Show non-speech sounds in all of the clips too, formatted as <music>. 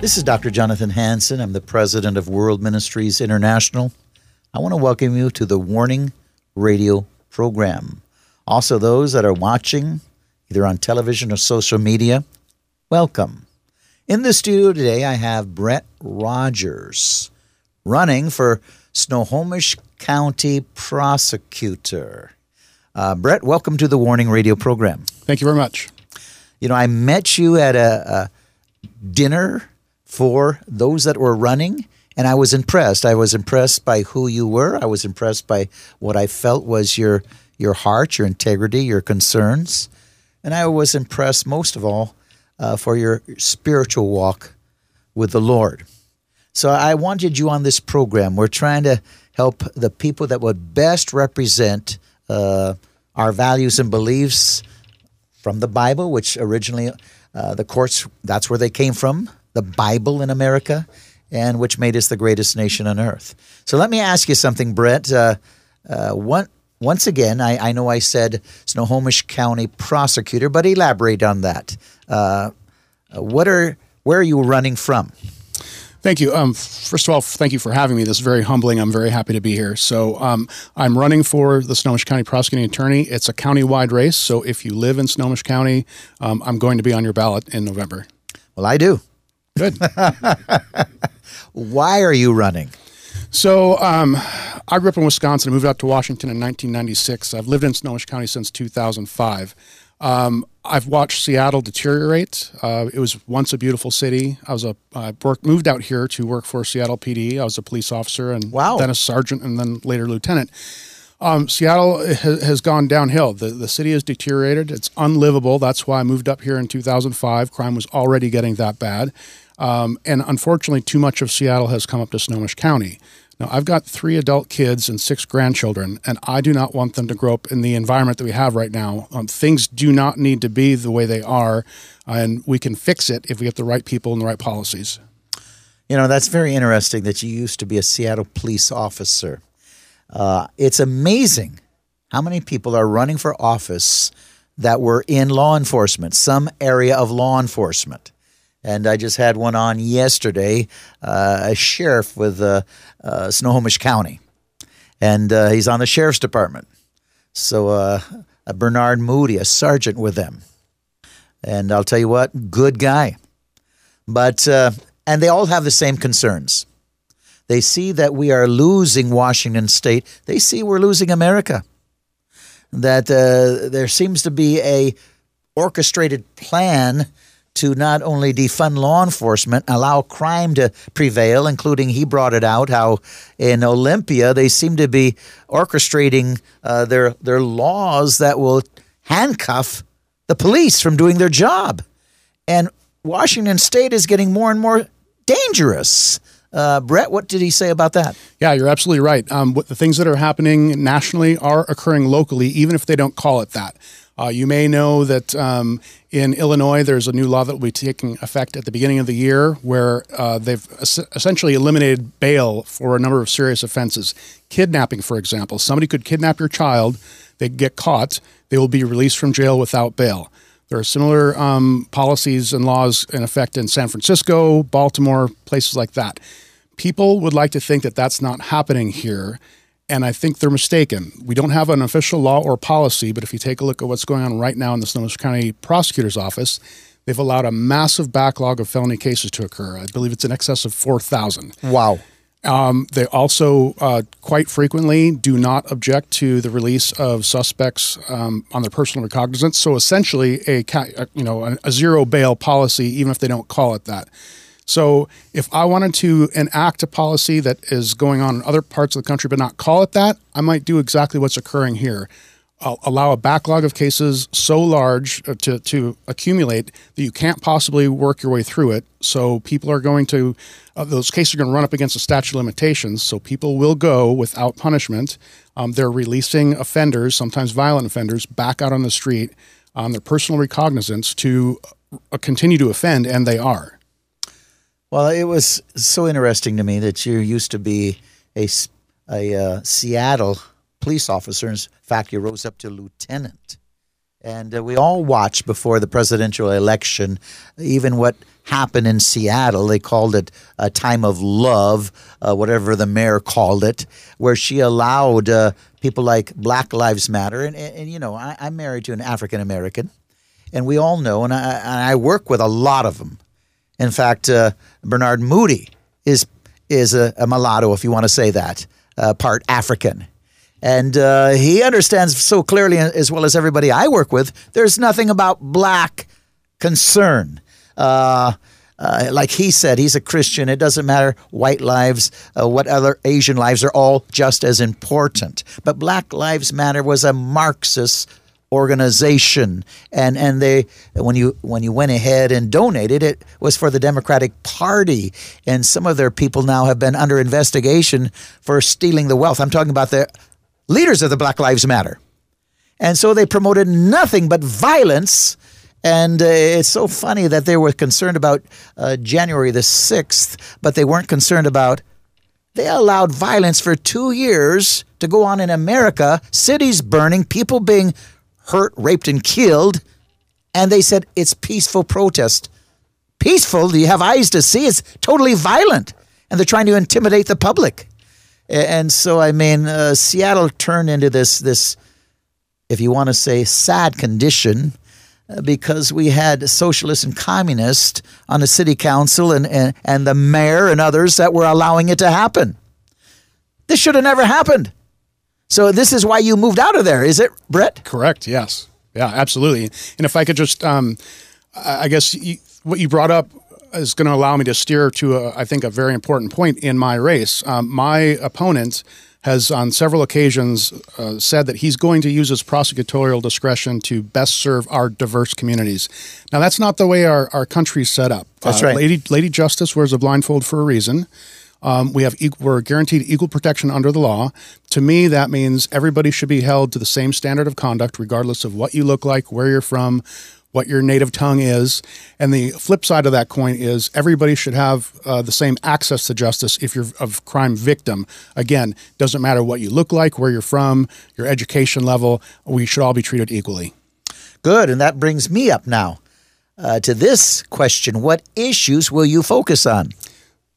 This is Dr. Jonathan Hansen. I'm the president of World Ministries International. I want to welcome you to the Warning Radio program. Also, those that are watching either on television or social media, welcome. In the studio today, I have Brett Rogers running for Snohomish County prosecutor. Uh, Brett, welcome to the Warning Radio program. Thank you very much. You know, I met you at a, a dinner for those that were running, and I was impressed. I was impressed by who you were. I was impressed by what I felt was your your heart, your integrity, your concerns. And I was impressed most of all uh, for your spiritual walk with the Lord. So I wanted you on this program. We're trying to help the people that would best represent uh, our values and beliefs from the Bible, which originally uh, the courts, that's where they came from, the Bible in America, and which made us the greatest nation on earth. So let me ask you something, Brett. Uh, uh, what once again, I, I know I said Snohomish County prosecutor, but elaborate on that. Uh, what are where are you running from? Thank you. Um, first of all, thank you for having me. This is very humbling. I'm very happy to be here. So, um, I'm running for the Snohomish County Prosecuting Attorney. It's a county-wide race. So, if you live in Snohomish County, um, I'm going to be on your ballot in November. Well, I do. Good. <laughs> Why are you running? So um, I grew up in Wisconsin. I moved out to Washington in 1996. I've lived in Snohomish County since 2005. Um, I've watched Seattle deteriorate. Uh, it was once a beautiful city. I was a I worked, moved out here to work for Seattle PD. I was a police officer and wow. then a sergeant and then later lieutenant. Um, Seattle ha- has gone downhill. The the city has deteriorated. It's unlivable. That's why I moved up here in 2005. Crime was already getting that bad. Um, and unfortunately, too much of Seattle has come up to Snohomish County. Now, I've got three adult kids and six grandchildren, and I do not want them to grow up in the environment that we have right now. Um, things do not need to be the way they are, and we can fix it if we get the right people and the right policies. You know, that's very interesting that you used to be a Seattle police officer. Uh, it's amazing how many people are running for office that were in law enforcement, some area of law enforcement. And I just had one on yesterday, uh, a sheriff with uh, uh, Snohomish County. And uh, he's on the sheriff's department. So uh, Bernard Moody, a sergeant with them. And I'll tell you what, good guy. But, uh, and they all have the same concerns. They see that we are losing Washington state. They see we're losing America. That there seems to be a orchestrated plan to not only defund law enforcement, allow crime to prevail, including he brought it out how in Olympia they seem to be orchestrating uh, their their laws that will handcuff the police from doing their job, and Washington State is getting more and more dangerous. Uh, Brett, what did he say about that? Yeah, you're absolutely right. Um, what the things that are happening nationally are occurring locally, even if they don't call it that. Uh, you may know that um, in Illinois, there's a new law that will be taking effect at the beginning of the year where uh, they've es- essentially eliminated bail for a number of serious offenses. Kidnapping, for example. Somebody could kidnap your child, they get caught, they will be released from jail without bail. There are similar um, policies and laws in effect in San Francisco, Baltimore, places like that. People would like to think that that's not happening here and I think they're mistaken. We don't have an official law or policy, but if you take a look at what's going on right now in the Snohomish County Prosecutor's Office, they've allowed a massive backlog of felony cases to occur. I believe it's in excess of 4,000. Wow. Um, they also uh, quite frequently do not object to the release of suspects um, on their personal recognizance. So essentially, a, a you know a zero bail policy, even if they don't call it that. So if I wanted to enact a policy that is going on in other parts of the country but not call it that, I might do exactly what's occurring here. Allow a backlog of cases so large uh, to, to accumulate that you can't possibly work your way through it. So people are going to, uh, those cases are going to run up against the statute of limitations. So people will go without punishment. Um, they're releasing offenders, sometimes violent offenders, back out on the street on their personal recognizance to uh, continue to offend, and they are. Well, it was so interesting to me that you used to be a, a uh, Seattle police officer. In fact, you rose up to lieutenant. And uh, we all watched before the presidential election, even what happened in Seattle. They called it a time of love, uh, whatever the mayor called it, where she allowed uh, people like Black Lives Matter. And, and, and you know, I, am married to an African American, and we all know, and I, and I work with a lot of them in fact, uh, Bernard Moody is is a, a, mulatto, if you want to say that, uh, part African. And uh, he understands so clearly, as well as everybody I work with, there's nothing about black concern. Uh, uh, like he said, he's a Christian. It doesn't matter white lives, uh, what other Asian lives are all just as important. But Black Lives Matter was a Marxist organization and and they when you when you went ahead and donated it was for the Democratic Party and some of their people now have been under investigation for stealing the wealth I'm talking about the leaders of the Black Lives Matter and so they promoted nothing but violence and uh, it's so funny that they were concerned about uh, January the 6th but they weren't concerned about they allowed violence for 2 years to go on in America cities burning people being hurt, raped, and killed. And they said it's peaceful protest. Peaceful? Do you have eyes to see? It's totally violent. And they're trying to intimidate the public. And so, I mean, uh, Seattle turned into this, this, if you want to say, sad condition uh, because we had socialists and communists on the city council and, and, and the mayor and others that were allowing it to happen. This should have never happened. So this is why you moved out of there, is it, Brett? Correct. Yes. Yeah. Absolutely. And if I could just, um, I guess you, what you brought up is going to allow me to steer to, a, I think, a very important point in my race. Um, my opponent has on several occasions uh, said that he's going to use his prosecutorial discretion to best serve our diverse communities. Now, that's not the way our, our country's set up. That's uh, right. Lady, Lady Justice wears a blindfold for a reason. Um, we have we're guaranteed equal protection under the law. To me, that means everybody should be held to the same standard of conduct, regardless of what you look like, where you're from, what your native tongue is. And the flip side of that coin is everybody should have uh, the same access to justice if you're a crime victim. Again, doesn't matter what you look like, where you're from, your education level. We should all be treated equally. Good, and that brings me up now uh, to this question: What issues will you focus on?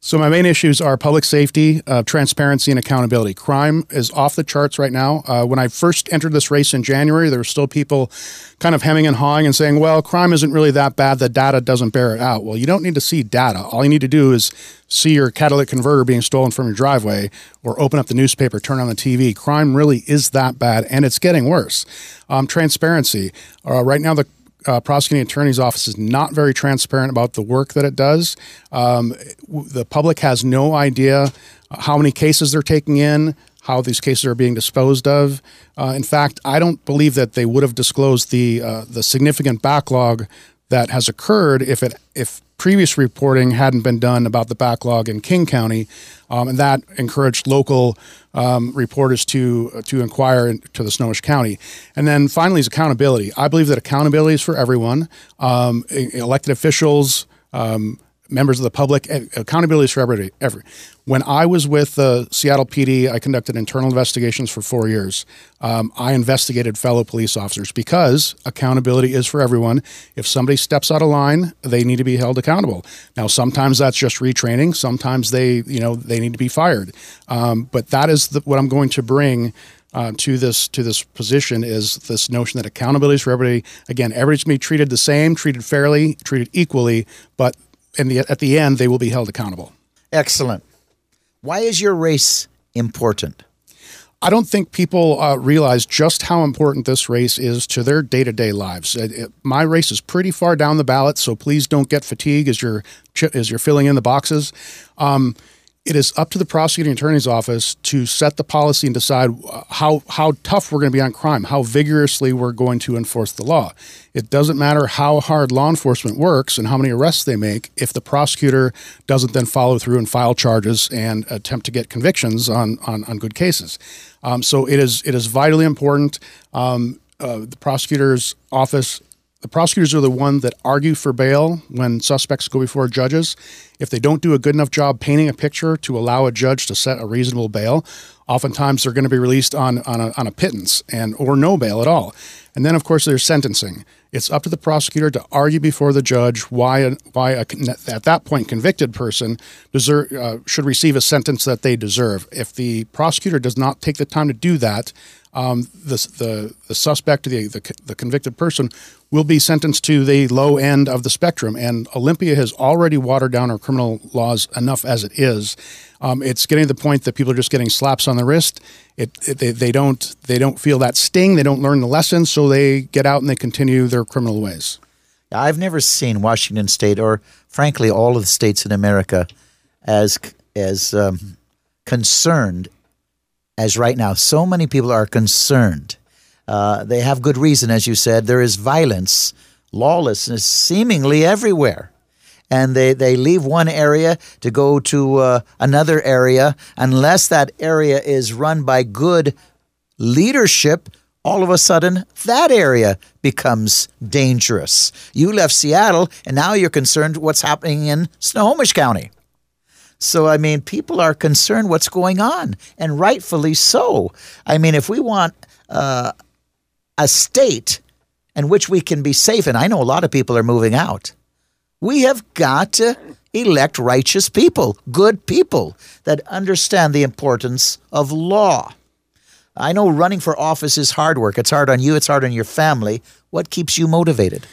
So my main issues are public safety, uh, transparency, and accountability. Crime is off the charts right now. Uh, when I first entered this race in January, there were still people kind of hemming and hawing and saying, "Well, crime isn't really that bad. The data doesn't bear it out." Well, you don't need to see data. All you need to do is see your catalytic converter being stolen from your driveway, or open up the newspaper, turn on the TV. Crime really is that bad, and it's getting worse. Um, transparency. Uh, right now, the uh, prosecuting attorney's office is not very transparent about the work that it does. Um, the public has no idea how many cases they're taking in, how these cases are being disposed of. Uh, in fact, I don't believe that they would have disclosed the uh, the significant backlog that has occurred if it if previous reporting hadn't been done about the backlog in King County, um, and that encouraged local um, reporters to to inquire into the Snohomish County. And then finally is accountability. I believe that accountability is for everyone. Um, elected officials. Um, members of the public. Accountability is for everybody. Every. When I was with the Seattle PD, I conducted internal investigations for four years. Um, I investigated fellow police officers because accountability is for everyone. If somebody steps out of line, they need to be held accountable. Now, sometimes that's just retraining. Sometimes they, you know, they need to be fired. Um, but that is the, what I'm going to bring uh, to this to this position is this notion that accountability is for everybody. Again, everybody's going to be treated the same, treated fairly, treated equally, but in the at the end they will be held accountable. Excellent. Why is your race important? I don't think people uh, realize just how important this race is to their day to day lives. It, it, my race is pretty far down the ballot, so please don't get fatigued as you're as you're filling in the boxes. Um, it is up to the prosecuting attorney's office to set the policy and decide how how tough we're going to be on crime, how vigorously we're going to enforce the law. It doesn't matter how hard law enforcement works and how many arrests they make if the prosecutor doesn't then follow through and file charges and attempt to get convictions on on, on good cases. Um, so it is it is vitally important. Um, uh, the prosecutor's office the prosecutors are the one that argue for bail when suspects go before judges. If they don't do a good enough job painting a picture to allow a judge to set a reasonable bail, oftentimes they're going to be released on, on, a, on a pittance and or no bail at all. And then, of course, there's sentencing. It's up to the prosecutor to argue before the judge why why a, at that point convicted person deserve, uh, should receive a sentence that they deserve. If the prosecutor does not take the time to do that, um, the, the, the suspect, the, the, the convicted person, will be sentenced to the low end of the spectrum. And Olympia has already watered down our criminal laws enough as it is. Um, it's getting to the point that people are just getting slaps on the wrist. It, it, they, they don't they don't feel that sting. They don't learn the lesson, so they get out and they continue their criminal ways. I've never seen Washington State, or frankly, all of the states in America, as as um, concerned as right now. So many people are concerned. Uh, they have good reason, as you said. There is violence, lawlessness seemingly everywhere. And they, they leave one area to go to uh, another area. Unless that area is run by good leadership, all of a sudden that area becomes dangerous. You left Seattle, and now you're concerned what's happening in Snohomish County. So, I mean, people are concerned what's going on, and rightfully so. I mean, if we want uh, a state in which we can be safe, and I know a lot of people are moving out, we have got to elect righteous people, good people that understand the importance of law. I know running for office is hard work. It's hard on you, it's hard on your family. What keeps you motivated?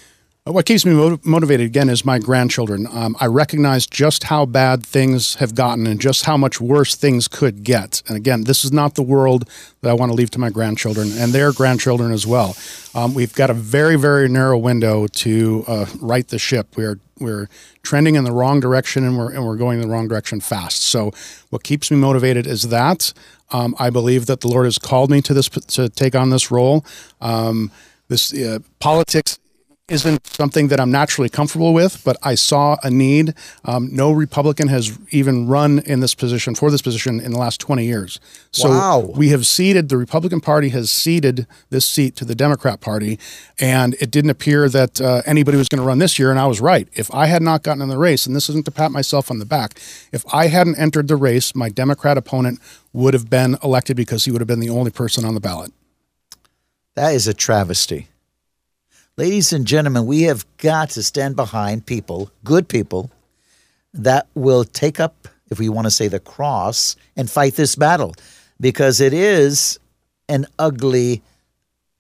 What keeps me motivated again is my grandchildren. Um, I recognize just how bad things have gotten and just how much worse things could get. And again, this is not the world that I want to leave to my grandchildren and their grandchildren as well. Um, we've got a very, very narrow window to uh, right the ship. We're we're trending in the wrong direction and we're and we're going in the wrong direction fast. So, what keeps me motivated is that um, I believe that the Lord has called me to this to take on this role. Um, this uh, politics isn't something that I'm naturally comfortable with, but I saw a need. Um, no Republican has even run in this position for this position in the last 20 years. So wow. we have ceded, the Republican Party has ceded this seat to the Democrat Party, and it didn't appear that uh, anybody was going to run this year, and I was right. If I had not gotten in the race, and this isn't to pat myself on the back, if I hadn't entered the race, my Democrat opponent would have been elected because he would have been the only person on the ballot. That is a travesty. Ladies and gentlemen, we have got to stand behind people, good people, that will take up, if we want to say, the cross and fight this battle because it is an ugly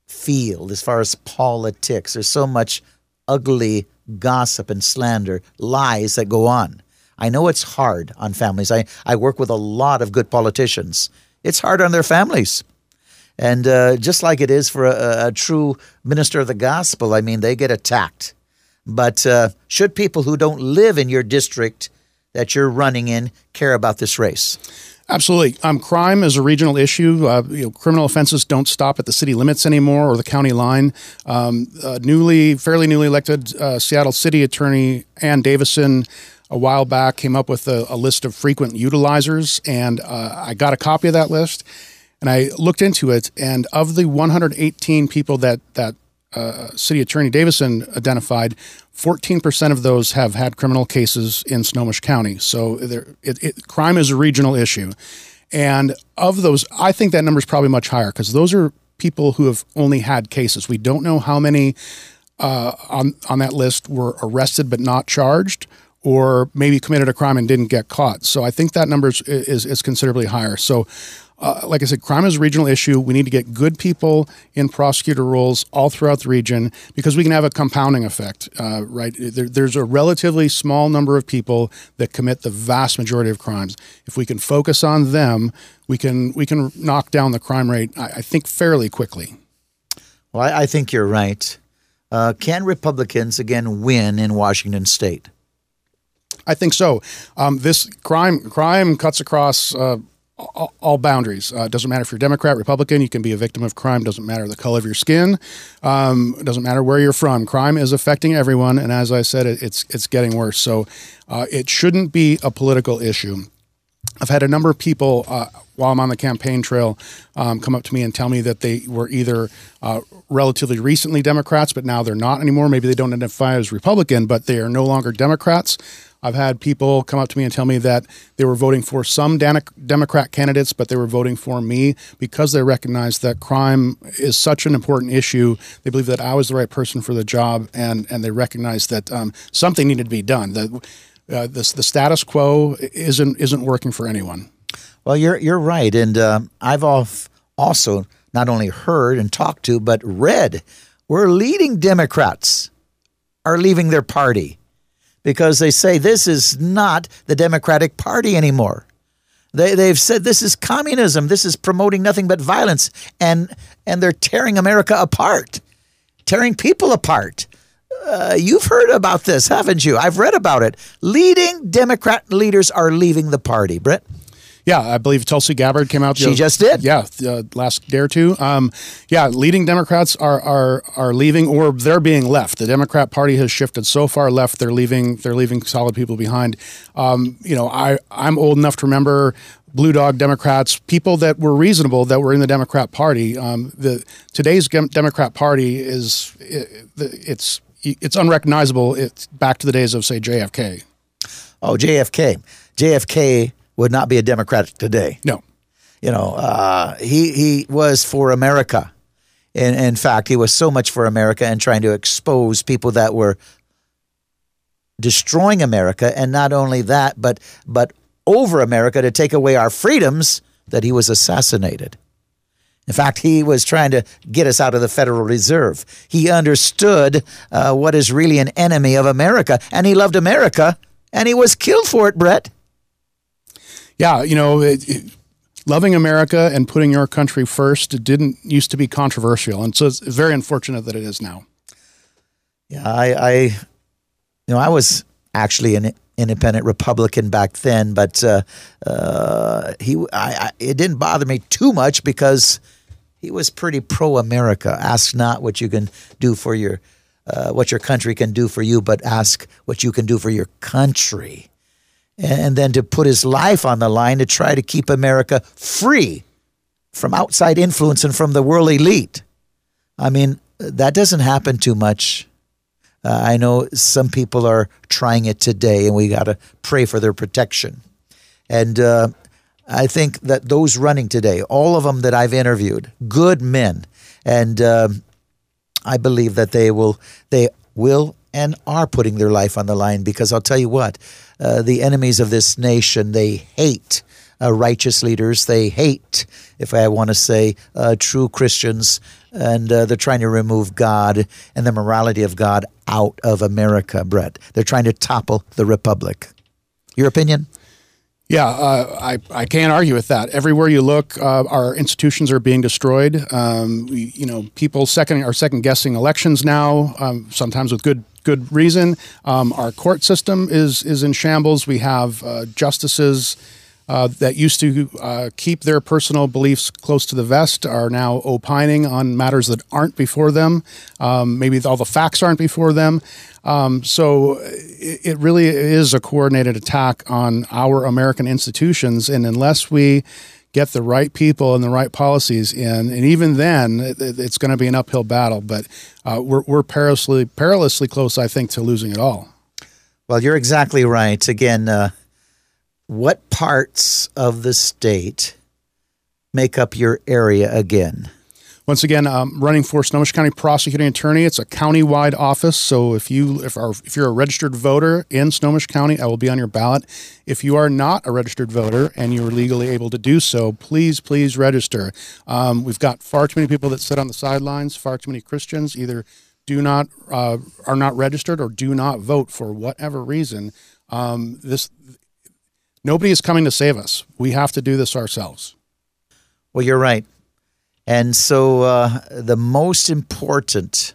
field as far as politics. There's so much ugly gossip and slander, lies that go on. I know it's hard on families. I, I work with a lot of good politicians. It's hard on their families. And uh, just like it is for a, a, true minister of the gospel, I mean, they get attacked. But uh, should people who don't live in your district that you're running in care about this race? Absolutely. Um, crime is a regional issue. Uh, you know, criminal offenses don't stop at the city limits anymore or the county line. Um, uh, newly, fairly newly elected uh, Seattle City Attorney Ann Davison a while back came up with a, a list of frequent utilizers, and uh, I got a copy of that list. And I looked into it, and of the 118 people that that uh, City Attorney Davison identified, 14% of those have had criminal cases in Snohomish County. So it, it, crime is a regional issue. And of those, I think that number is probably much higher because those are people who have only had cases. We don't know how many uh, on on that list were arrested but not charged, or maybe committed a crime and didn't get caught. So I think that number is is, is considerably higher. So uh, like I said, crime is a regional issue. We need to get good people in prosecutor roles all throughout the region because we can have a compounding effect, uh, right? There, there's a relatively small number of people that commit the vast majority of crimes. If we can focus on them, we can we can knock down the crime rate, I, I think, fairly quickly. Well, I, I think you're right. Uh, can Republicans again win in Washington State? I think so. Um, this crime crime cuts across uh, all, all boundaries. Uh, doesn't matter if you're Democrat, Republican. You can be a victim of crime. Doesn't matter the color of your skin. Um, doesn't matter where you're from. Crime is affecting everyone, and as I said, it, it's it's getting worse. So uh, it shouldn't be a political issue. I've had a number of people uh, while I'm on the campaign trail um, come up to me and tell me that they were either uh, relatively recently Democrats, but now they're not anymore. Maybe they don't identify as Republican, but they are no longer Democrats. I've had people come up to me and tell me that they were voting for some Democrat candidates, but they were voting for me because they recognized that crime is such an important issue. They believe that I was the right person for the job, and and they recognized that um, something needed to be done. That uh, the, the status quo isn't isn't working for anyone. Well, you're you're right, and uh, I've also not only heard and talked to, but read where leading Democrats are leaving their party because they say this is not the Democratic Party anymore. They, they've said this is communism. This is promoting nothing but violence, and and they're tearing America apart, tearing people apart. Uh, you've heard about this, haven't you? I've read about it. Leading Democrat leaders are leaving the party. Brett. Yeah, I believe Tulsi Gabbard came out. She just did. Yeah, uh, last day or two. Um, yeah, leading Democrats are are are leaving, or they're being left. The Democrat Party has shifted so far left; they're leaving. They're leaving solid people behind. Um, you know, I I'm old enough to remember blue dog Democrats, people that were reasonable that were in the Democrat Party. Um, the today's Democrat Party is it, it's it's unrecognizable. It's back to the days of say JFK. Oh, JFK. JFK would not be a Democrat today. No. You know, uh, he he was for America. In, in fact, he was so much for America and trying to expose people that were destroying America, and not only that, but but over America to take away our freedoms, that he was assassinated. In fact, he was trying to get us out of the Federal Reserve. He understood uh, what is really an enemy of America, and he loved America, and he was killed for it, Brett yeah, you know, it, it, loving America and putting your country first didn't used to be controversial, and so it's very unfortunate that it is now. Yeah, I, I you know, I was actually an independent Republican back then, but uh, uh, he, I, I, it didn't bother me too much because he was pretty pro-America. Ask not what you can do for your, uh, what your country can do for you, but ask what you can do for your country and then to put his life on the line to try to keep America free from outside influence and from the world elite. I mean, that doesn't happen too much. Uh, I know some people are trying it today, and we got to pray for their protection. And uh, I think that those running today, all of them that I've interviewed, good men, and uh, I believe that they will they will and are putting their life on the line because I'll tell you what, uh, the enemies of this nation, they hate uh, righteous leaders. They hate, if I want to say, uh, true Christians, and uh, they're trying to remove God and the morality of God out of America, Brett. They're trying to topple the republic. Your opinion? Yeah, uh, I, I can't argue with that. Everywhere you look, uh, our institutions are being destroyed. Um, we, you know, people second are second guessing elections now, um, sometimes with good good reason. Um, our court system is is in shambles. We have uh, justices uh, that used to uh, keep their personal beliefs close to the vest are now opining on matters that aren't before them. Um, maybe all the facts aren't before them. Um, so it, it, really is a coordinated attack on our American institutions, and unless we get the right people and the right policies in, and even then, it, it's going to be an uphill battle. But uh, we're, we're perilously, perilously close, I think, to losing it all. Well, you're exactly right. Again, uh, what parts of the state make up your area again? Once again, um, running for Snohomish County Prosecuting Attorney. It's a county-wide office, so if you if, are, if you're a registered voter in Snohomish County, I will be on your ballot. If you are not a registered voter and you are legally able to do so, please please register. Um, we've got far too many people that sit on the sidelines. Far too many Christians either do not uh, are not registered or do not vote for whatever reason. Um, this nobody is coming to save us. We have to do this ourselves. Well, you're right. And so uh, the most important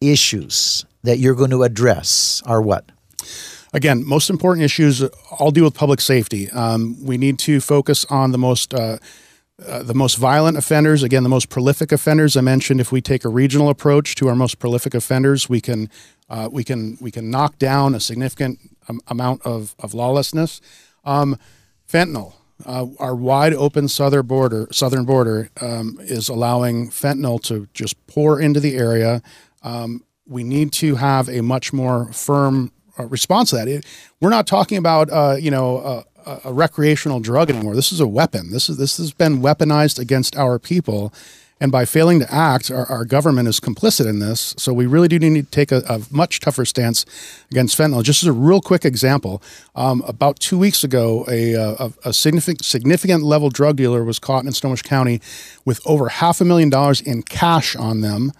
issues that you're going to address are what? Again, most important issues all deal with public safety. Um, we need to focus on the most uh, uh, the most violent offenders. Again, the most prolific offenders. I mentioned if we take a regional approach to our most prolific offenders, we can uh, we can we can knock down a significant amount of of lawlessness. Um, fentanyl uh, our wide open southern border, southern border um, is allowing fentanyl to just pour into the area. Um, we need to have a much more firm uh, response to that. It, we're not talking about uh, you know a, a recreational drug anymore. This is a weapon. This is this has been weaponized against our people, and by failing to act, our, our, government is complicit in this. So we really do need to take a, a much tougher stance against fentanyl. Just as a real quick example, um, about two weeks ago, a, a, a, significant, significant level drug dealer was caught in Snohomish County with over half a million dollars in cash on them.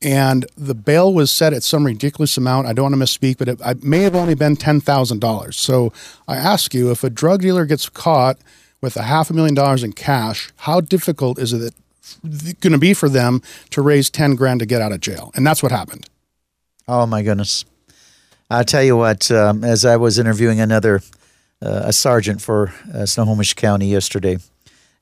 And the bail was set at some ridiculous amount. I don't want to misspeak, but it, it may have only been $10,000. So I ask you if a drug dealer gets caught with a half a million dollars in cash, how difficult is it going to be for them to raise 10 grand to get out of jail. And that's what happened. Oh, my goodness. I'll tell you what, um, as I was interviewing another, uh, a sergeant for uh, Snohomish County yesterday,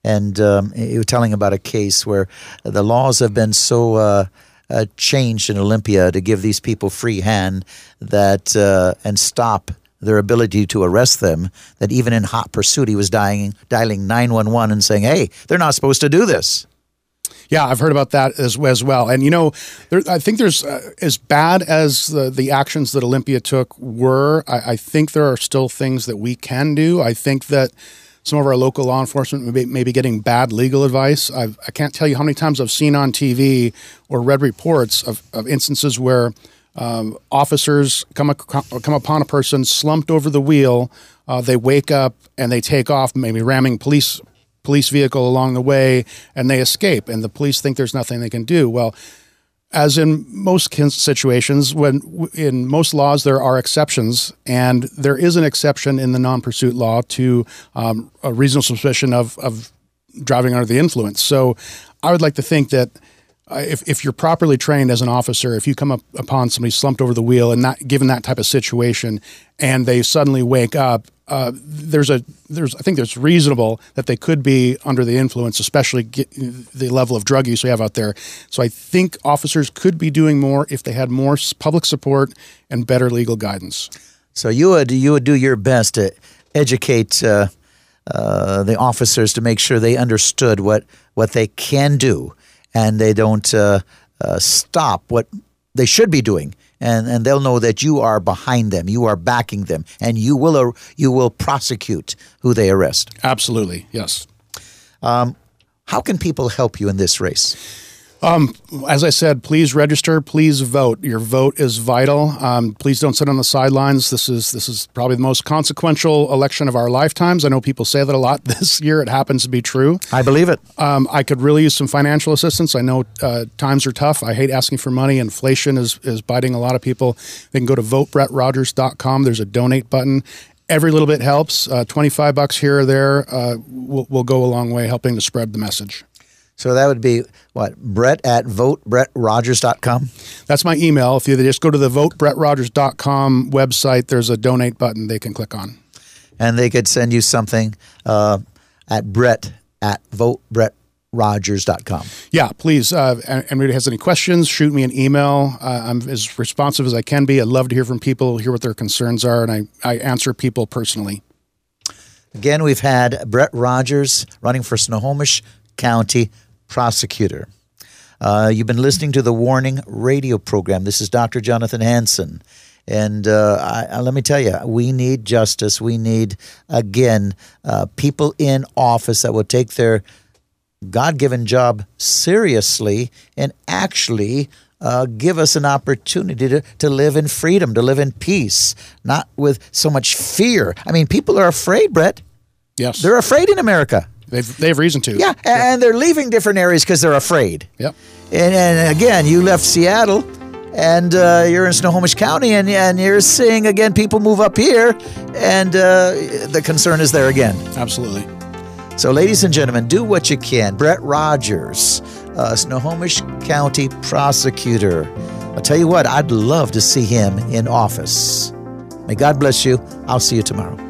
and um, he was telling about a case where the laws have been so uh, uh changed in Olympia to give these people free hand that uh, and stop their ability to arrest them that even in hot pursuit he was dying, dialing 911 and saying, hey, they're not supposed to do this. Yeah, I've heard about that as, as well. And, you know, there, I think there's, uh, as bad as the, the actions that Olympia took were, I, I think there are still things that we can do. I think that some of our local law enforcement may be, may be getting bad legal advice. I've, I can not tell you how many times I've seen on TV or read reports of, of instances where um, officers come, come upon a person slumped over the wheel. Uh, they wake up and they take off, maybe ramming police police vehicle along the way and they escape and the police think there's nothing they can do. Well as in most situations when in most laws there are exceptions and there is an exception in the non-pursuit law to um, a reasonable suspicion of, of driving under the influence. So i would like to think that uh, if, if you're properly trained as an officer, if you come up upon somebody slumped over the wheel and not given that type of situation, and they suddenly wake up, uh, there's a there's I think there's reasonable that they could be under the influence, especially the level of drug use we have out there. So I think officers could be doing more if they had more public support and better legal guidance. So you would you would do your best to educate uh, uh, the officers to make sure they understood what what they can do and they don't uh, uh, stop what they should be doing and, and they'll know that you are behind them, you are backing them, and you will uh, you will prosecute who they arrest. Absolutely, yes. Um, how can people help you in this race? Um, as I said, please register. Please vote. Your vote is vital. Um, please don't sit on the sidelines. This is this is probably the most consequential election of our lifetimes. I know people say that a lot. <laughs> This year, it happens to be true. I believe it. Um, I could really use some financial assistance. I know uh, times are tough. I hate asking for money. Inflation is is biting a lot of people. They can go to votebrettrogers.com. There's a donate button every little bit helps. Uh, 25 bucks here or there uh, will, will go a long way helping to spread the message. So that would be what? Brett at votebrettrogers.com? That's my email. If you just go to the votebrettrogers.com website, there's a donate button they can click on. And they could send you something uh, at brett at votebrettrogers.com. Yeah, please. Uh, anybody has any questions, shoot me an email. Uh, I'm as responsive as I can be. I'd love to hear from people, hear what their concerns are, and I, I answer people personally. Again, we've had Brett Rogers running for Snohomish County prosecutor. Uh, you've been listening to the Warning radio program. This is Dr. Jonathan Hansen. And uh, I, I, let me tell you, we need justice. We need, again, uh, people in office that will take their God given job seriously and actually uh, give us an opportunity to, to live in freedom, to live in peace, not with so much fear. I mean, people are afraid, Brett. Yes. They're afraid in America. They've, they have reason to. Yeah, and they're leaving different areas because they're afraid. Yep. And, and again, you left Seattle and uh, you're in Snohomish County, and, and you're seeing again people move up here, and uh, the concern is there again. Absolutely. So, ladies and gentlemen, do what you can. Brett Rogers, uh, Snohomish County prosecutor. I'll tell you what, I'd love to see him in office. May God bless you. I'll see you tomorrow.